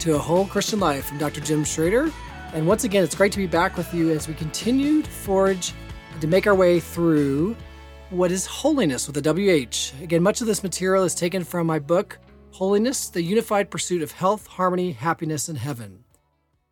To A Whole Christian Life from Dr. Jim Schroeder. And once again, it's great to be back with you as we continue to forge and to make our way through what is holiness with the WH. Again, much of this material is taken from my book, Holiness, the Unified Pursuit of Health, Harmony, Happiness, and Heaven.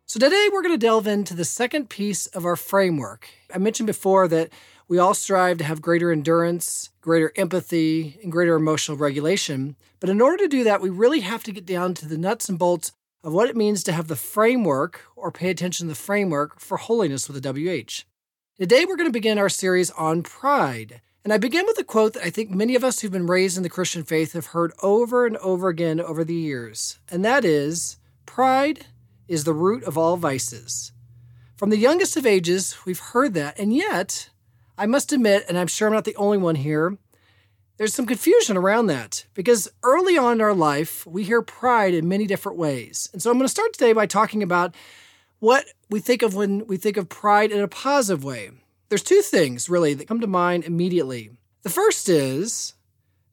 So today we're going to delve into the second piece of our framework. I mentioned before that we all strive to have greater endurance, greater empathy, and greater emotional regulation. But in order to do that, we really have to get down to the nuts and bolts of what it means to have the framework or pay attention to the framework for holiness with a WH. Today we're going to begin our series on pride. And I begin with a quote that I think many of us who've been raised in the Christian faith have heard over and over again over the years. And that is Pride is the root of all vices. From the youngest of ages, we've heard that. And yet, I must admit, and I'm sure I'm not the only one here, there's some confusion around that because early on in our life, we hear pride in many different ways. And so I'm going to start today by talking about what we think of when we think of pride in a positive way. There's two things really that come to mind immediately. The first is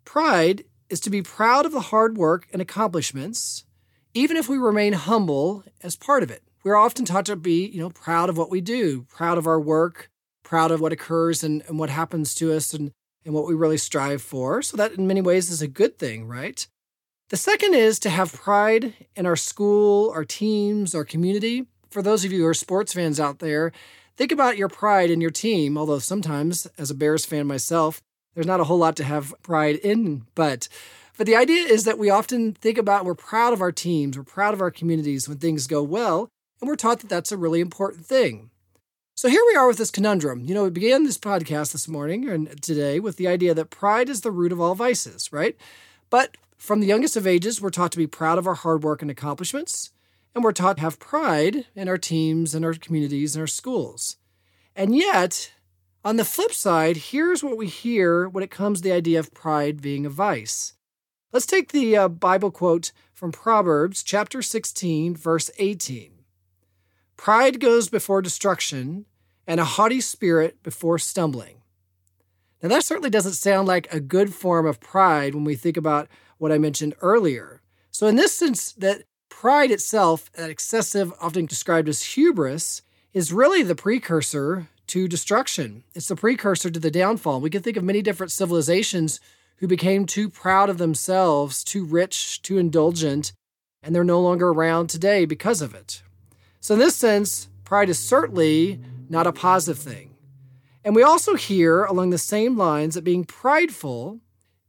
pride is to be proud of the hard work and accomplishments, even if we remain humble as part of it. We're often taught to be, you know, proud of what we do, proud of our work, proud of what occurs and, and what happens to us and, and what we really strive for. So that in many ways is a good thing, right? The second is to have pride in our school, our teams, our community. For those of you who are sports fans out there, Think about your pride in your team, although sometimes, as a Bears fan myself, there's not a whole lot to have pride in. But but the idea is that we often think about we're proud of our teams, we're proud of our communities when things go well, and we're taught that that's a really important thing. So here we are with this conundrum. You know, we began this podcast this morning and today with the idea that pride is the root of all vices, right? But from the youngest of ages, we're taught to be proud of our hard work and accomplishments and we're taught to have pride in our teams and our communities and our schools. And yet, on the flip side, here's what we hear when it comes to the idea of pride being a vice. Let's take the uh, Bible quote from Proverbs chapter 16, verse 18. Pride goes before destruction, and a haughty spirit before stumbling. Now, that certainly doesn't sound like a good form of pride when we think about what I mentioned earlier. So, in this sense, that Pride itself, that excessive, often described as hubris, is really the precursor to destruction. It's the precursor to the downfall. We can think of many different civilizations who became too proud of themselves, too rich, too indulgent, and they're no longer around today because of it. So, in this sense, pride is certainly not a positive thing. And we also hear along the same lines that being prideful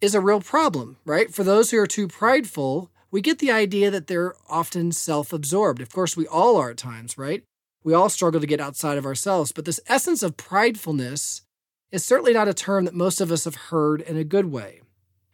is a real problem, right? For those who are too prideful, we get the idea that they're often self absorbed. Of course, we all are at times, right? We all struggle to get outside of ourselves, but this essence of pridefulness is certainly not a term that most of us have heard in a good way.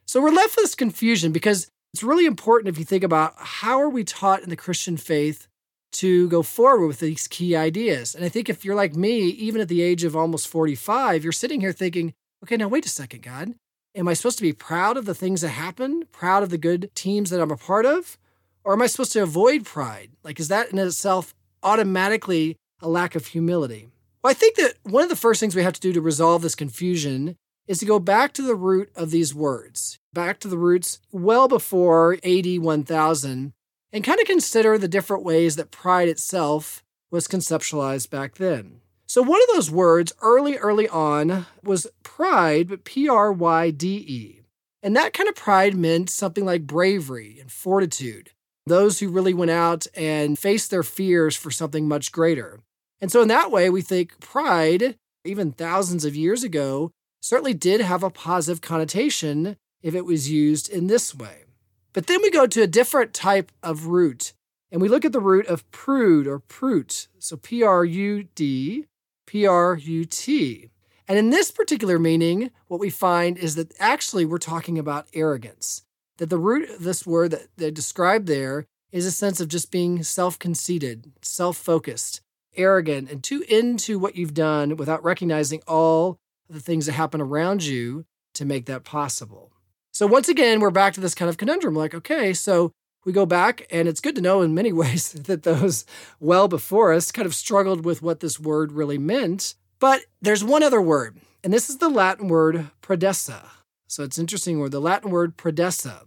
So we're left with this confusion because it's really important if you think about how are we taught in the Christian faith to go forward with these key ideas. And I think if you're like me, even at the age of almost 45, you're sitting here thinking, okay, now wait a second, God. Am I supposed to be proud of the things that happen, proud of the good teams that I'm a part of? Or am I supposed to avoid pride? Like, is that in itself automatically a lack of humility? Well, I think that one of the first things we have to do to resolve this confusion is to go back to the root of these words, back to the roots well before AD 1000, and kind of consider the different ways that pride itself was conceptualized back then. So one of those words early, early on was pride, but P R Y D E. And that kind of pride meant something like bravery and fortitude, those who really went out and faced their fears for something much greater. And so, in that way, we think pride, even thousands of years ago, certainly did have a positive connotation if it was used in this way. But then we go to a different type of root, and we look at the root of prude or prut. So P R U D, P R U T. And in this particular meaning, what we find is that actually we're talking about arrogance. That the root of this word that they describe there is a sense of just being self conceited, self focused, arrogant, and too into what you've done without recognizing all the things that happen around you to make that possible. So, once again, we're back to this kind of conundrum like, okay, so we go back, and it's good to know in many ways that those well before us kind of struggled with what this word really meant. But there's one other word, and this is the Latin word prodessa. So it's interesting word, the Latin word prodessa.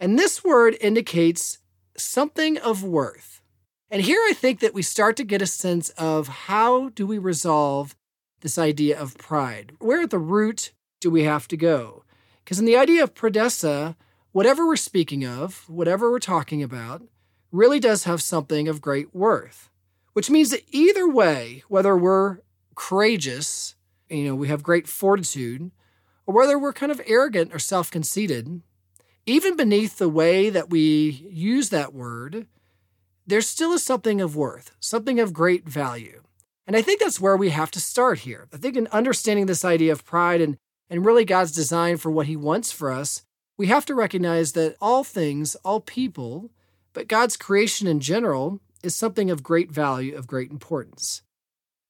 And this word indicates something of worth. And here I think that we start to get a sense of how do we resolve this idea of pride? Where at the root do we have to go? Because in the idea of prodessa, whatever we're speaking of, whatever we're talking about, really does have something of great worth. Which means that either way, whether we're courageous, you know, we have great fortitude, or whether we're kind of arrogant or self conceited, even beneath the way that we use that word, there still is something of worth, something of great value. And I think that's where we have to start here. I think in understanding this idea of pride and, and really God's design for what He wants for us, we have to recognize that all things, all people, but God's creation in general is something of great value, of great importance.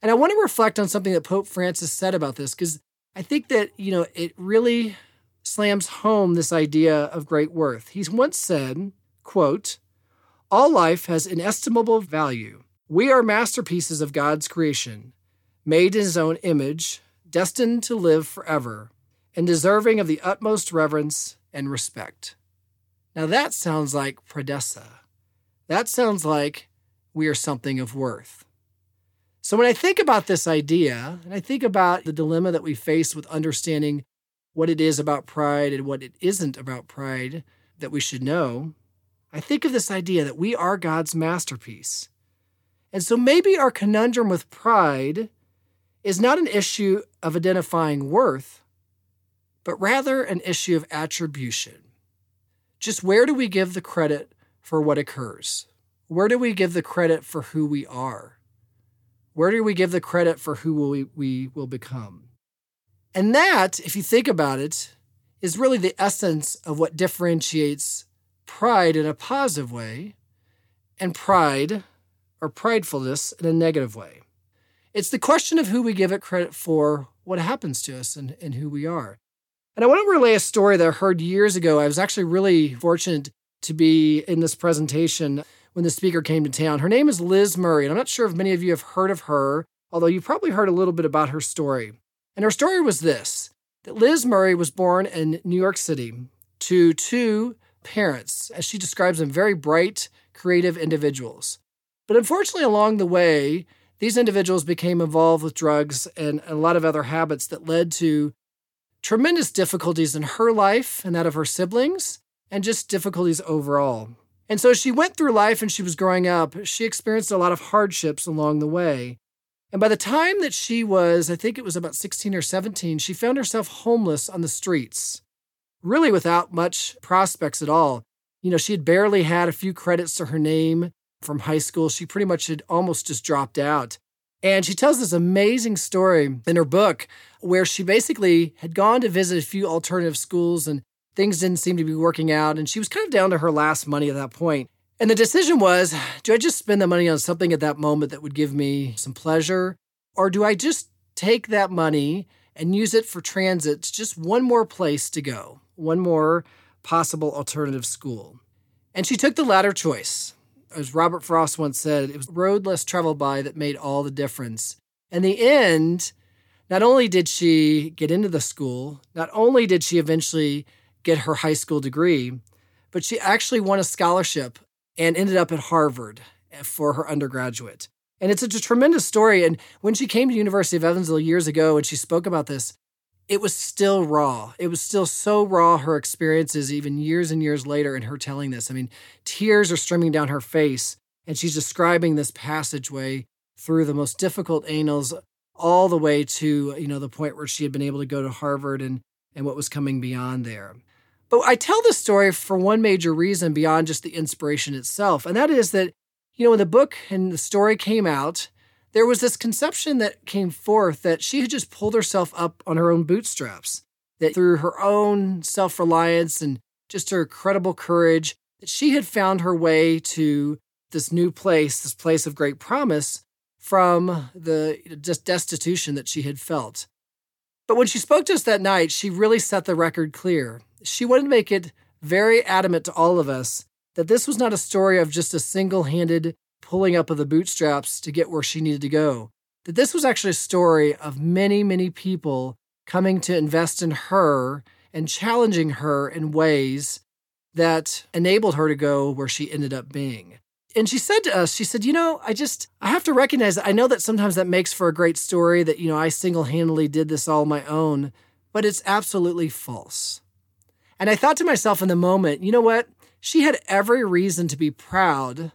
And I want to reflect on something that Pope Francis said about this because I think that, you know, it really slams home this idea of great worth. He's once said, quote, all life has inestimable value. We are masterpieces of God's creation, made in his own image, destined to live forever, and deserving of the utmost reverence and respect. Now that sounds like prodessa. That sounds like we are something of worth. So when I think about this idea, and I think about the dilemma that we face with understanding what it is about pride and what it isn't about pride that we should know, I think of this idea that we are God's masterpiece. And so maybe our conundrum with pride is not an issue of identifying worth, but rather an issue of attribution. Just where do we give the credit for what occurs? Where do we give the credit for who we are? Where do we give the credit for who we, we will become? And that, if you think about it, is really the essence of what differentiates pride in a positive way and pride or pridefulness in a negative way. It's the question of who we give it credit for what happens to us and, and who we are. And I want to relay a story that I heard years ago. I was actually really fortunate to be in this presentation when the speaker came to town. Her name is Liz Murray, and I'm not sure if many of you have heard of her, although you probably heard a little bit about her story. And her story was this that Liz Murray was born in New York City to two parents, as she describes them, very bright, creative individuals. But unfortunately, along the way, these individuals became involved with drugs and a lot of other habits that led to tremendous difficulties in her life and that of her siblings, and just difficulties overall. And so she went through life and she was growing up. She experienced a lot of hardships along the way. And by the time that she was, I think it was about 16 or 17, she found herself homeless on the streets, really without much prospects at all. You know, she had barely had a few credits to her name from high school. She pretty much had almost just dropped out. And she tells this amazing story in her book where she basically had gone to visit a few alternative schools and Things didn't seem to be working out, and she was kind of down to her last money at that point. And the decision was do I just spend the money on something at that moment that would give me some pleasure? Or do I just take that money and use it for transit to just one more place to go, one more possible alternative school? And she took the latter choice. As Robert Frost once said, it was road less traveled by that made all the difference. In the end, not only did she get into the school, not only did she eventually get her high school degree, but she actually won a scholarship and ended up at Harvard for her undergraduate. And it's a tremendous story. And when she came to University of Evansville years ago and she spoke about this, it was still raw. It was still so raw, her experiences, even years and years later, in her telling this. I mean, tears are streaming down her face, and she's describing this passageway through the most difficult anals all the way to, you know, the point where she had been able to go to Harvard and, and what was coming beyond there. But I tell this story for one major reason beyond just the inspiration itself, and that is that, you know, when the book and the story came out, there was this conception that came forth that she had just pulled herself up on her own bootstraps, that through her own self reliance and just her incredible courage, that she had found her way to this new place, this place of great promise from the just destitution that she had felt. But when she spoke to us that night, she really set the record clear she wanted to make it very adamant to all of us that this was not a story of just a single handed pulling up of the bootstraps to get where she needed to go. That this was actually a story of many, many people coming to invest in her and challenging her in ways that enabled her to go where she ended up being. And she said to us, she said, You know, I just, I have to recognize that I know that sometimes that makes for a great story that, you know, I single handedly did this all my own, but it's absolutely false. And I thought to myself in the moment, you know what? She had every reason to be proud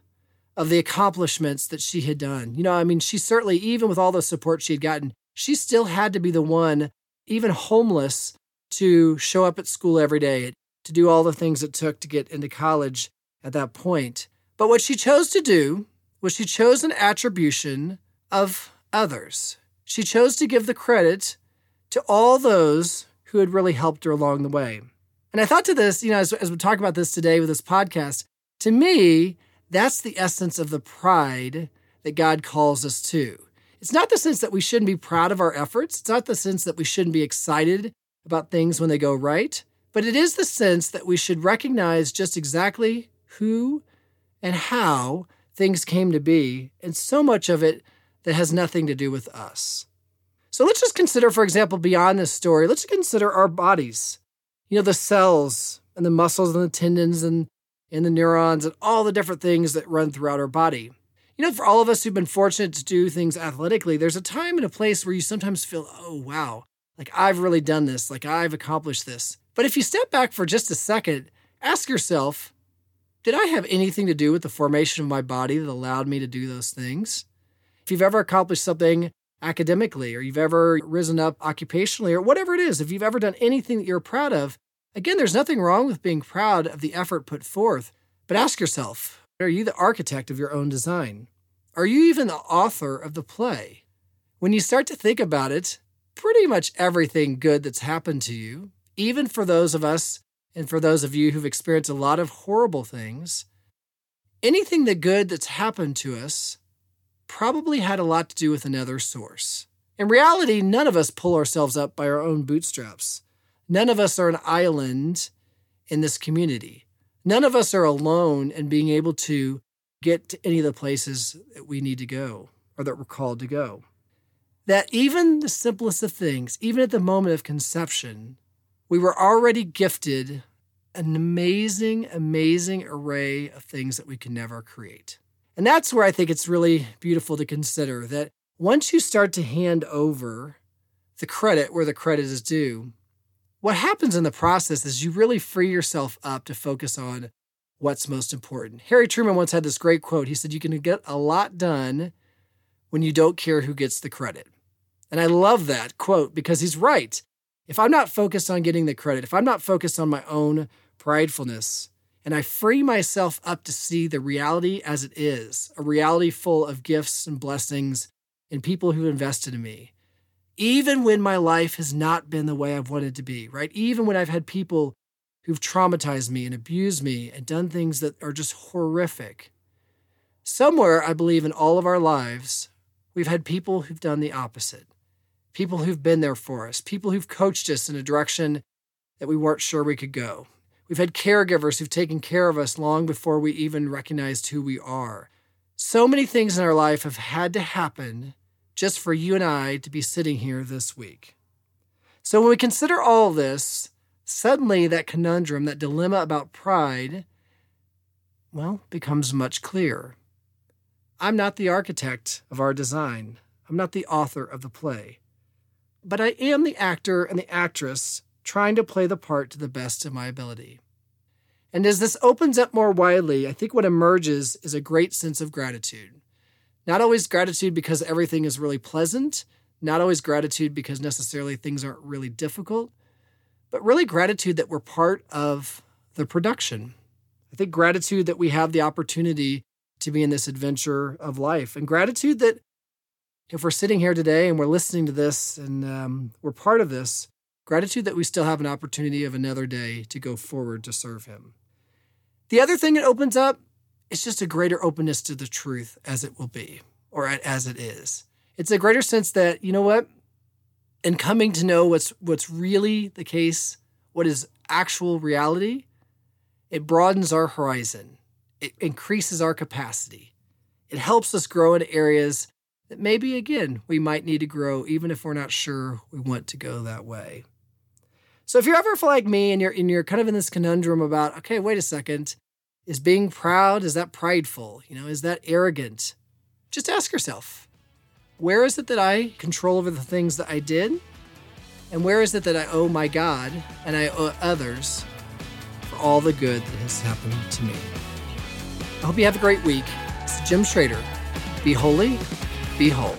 of the accomplishments that she had done. You know, I mean, she certainly, even with all the support she had gotten, she still had to be the one, even homeless, to show up at school every day, to do all the things it took to get into college at that point. But what she chose to do was she chose an attribution of others. She chose to give the credit to all those who had really helped her along the way. And I thought to this, you know, as, as we talk about this today with this podcast, to me, that's the essence of the pride that God calls us to. It's not the sense that we shouldn't be proud of our efforts. It's not the sense that we shouldn't be excited about things when they go right. But it is the sense that we should recognize just exactly who and how things came to be, and so much of it that has nothing to do with us. So let's just consider, for example, beyond this story, let's consider our bodies. You know, the cells and the muscles and the tendons and and the neurons and all the different things that run throughout our body. You know, for all of us who've been fortunate to do things athletically, there's a time and a place where you sometimes feel, oh, wow, like I've really done this, like I've accomplished this. But if you step back for just a second, ask yourself, did I have anything to do with the formation of my body that allowed me to do those things? If you've ever accomplished something academically, or you've ever risen up occupationally, or whatever it is, if you've ever done anything that you're proud of, Again, there's nothing wrong with being proud of the effort put forth, but ask yourself are you the architect of your own design? Are you even the author of the play? When you start to think about it, pretty much everything good that's happened to you, even for those of us and for those of you who've experienced a lot of horrible things, anything the good that's happened to us probably had a lot to do with another source. In reality, none of us pull ourselves up by our own bootstraps. None of us are an island in this community. None of us are alone in being able to get to any of the places that we need to go or that we're called to go. That even the simplest of things, even at the moment of conception, we were already gifted an amazing, amazing array of things that we can never create. And that's where I think it's really beautiful to consider that once you start to hand over the credit where the credit is due, what happens in the process is you really free yourself up to focus on what's most important. Harry Truman once had this great quote. He said, You can get a lot done when you don't care who gets the credit. And I love that quote because he's right. If I'm not focused on getting the credit, if I'm not focused on my own pridefulness, and I free myself up to see the reality as it is, a reality full of gifts and blessings and people who invested in me, even when my life has not been the way I've wanted to be, right? Even when I've had people who've traumatized me and abused me and done things that are just horrific. Somewhere, I believe, in all of our lives, we've had people who've done the opposite. People who've been there for us, people who've coached us in a direction that we weren't sure we could go. We've had caregivers who've taken care of us long before we even recognized who we are. So many things in our life have had to happen just for you and I to be sitting here this week. So when we consider all this, suddenly that conundrum, that dilemma about pride, well, becomes much clearer. I'm not the architect of our design. I'm not the author of the play. But I am the actor and the actress trying to play the part to the best of my ability. And as this opens up more widely, I think what emerges is a great sense of gratitude. Not always gratitude because everything is really pleasant, not always gratitude because necessarily things aren't really difficult, but really gratitude that we're part of the production. I think gratitude that we have the opportunity to be in this adventure of life, and gratitude that if we're sitting here today and we're listening to this and um, we're part of this, gratitude that we still have an opportunity of another day to go forward to serve Him. The other thing it opens up it's just a greater openness to the truth as it will be or as it is. It's a greater sense that, you know what? In coming to know what's what's really the case, what is actual reality, it broadens our horizon. It increases our capacity. It helps us grow in areas that maybe again we might need to grow even if we're not sure we want to go that way. So if you're ever like me and you're and you're kind of in this conundrum about, okay, wait a second, is being proud, is that prideful? You know, is that arrogant? Just ask yourself, where is it that I control over the things that I did? And where is it that I owe my God and I owe others for all the good that has happened to me? I hope you have a great week. It's Jim Schroeder. Be holy, be whole.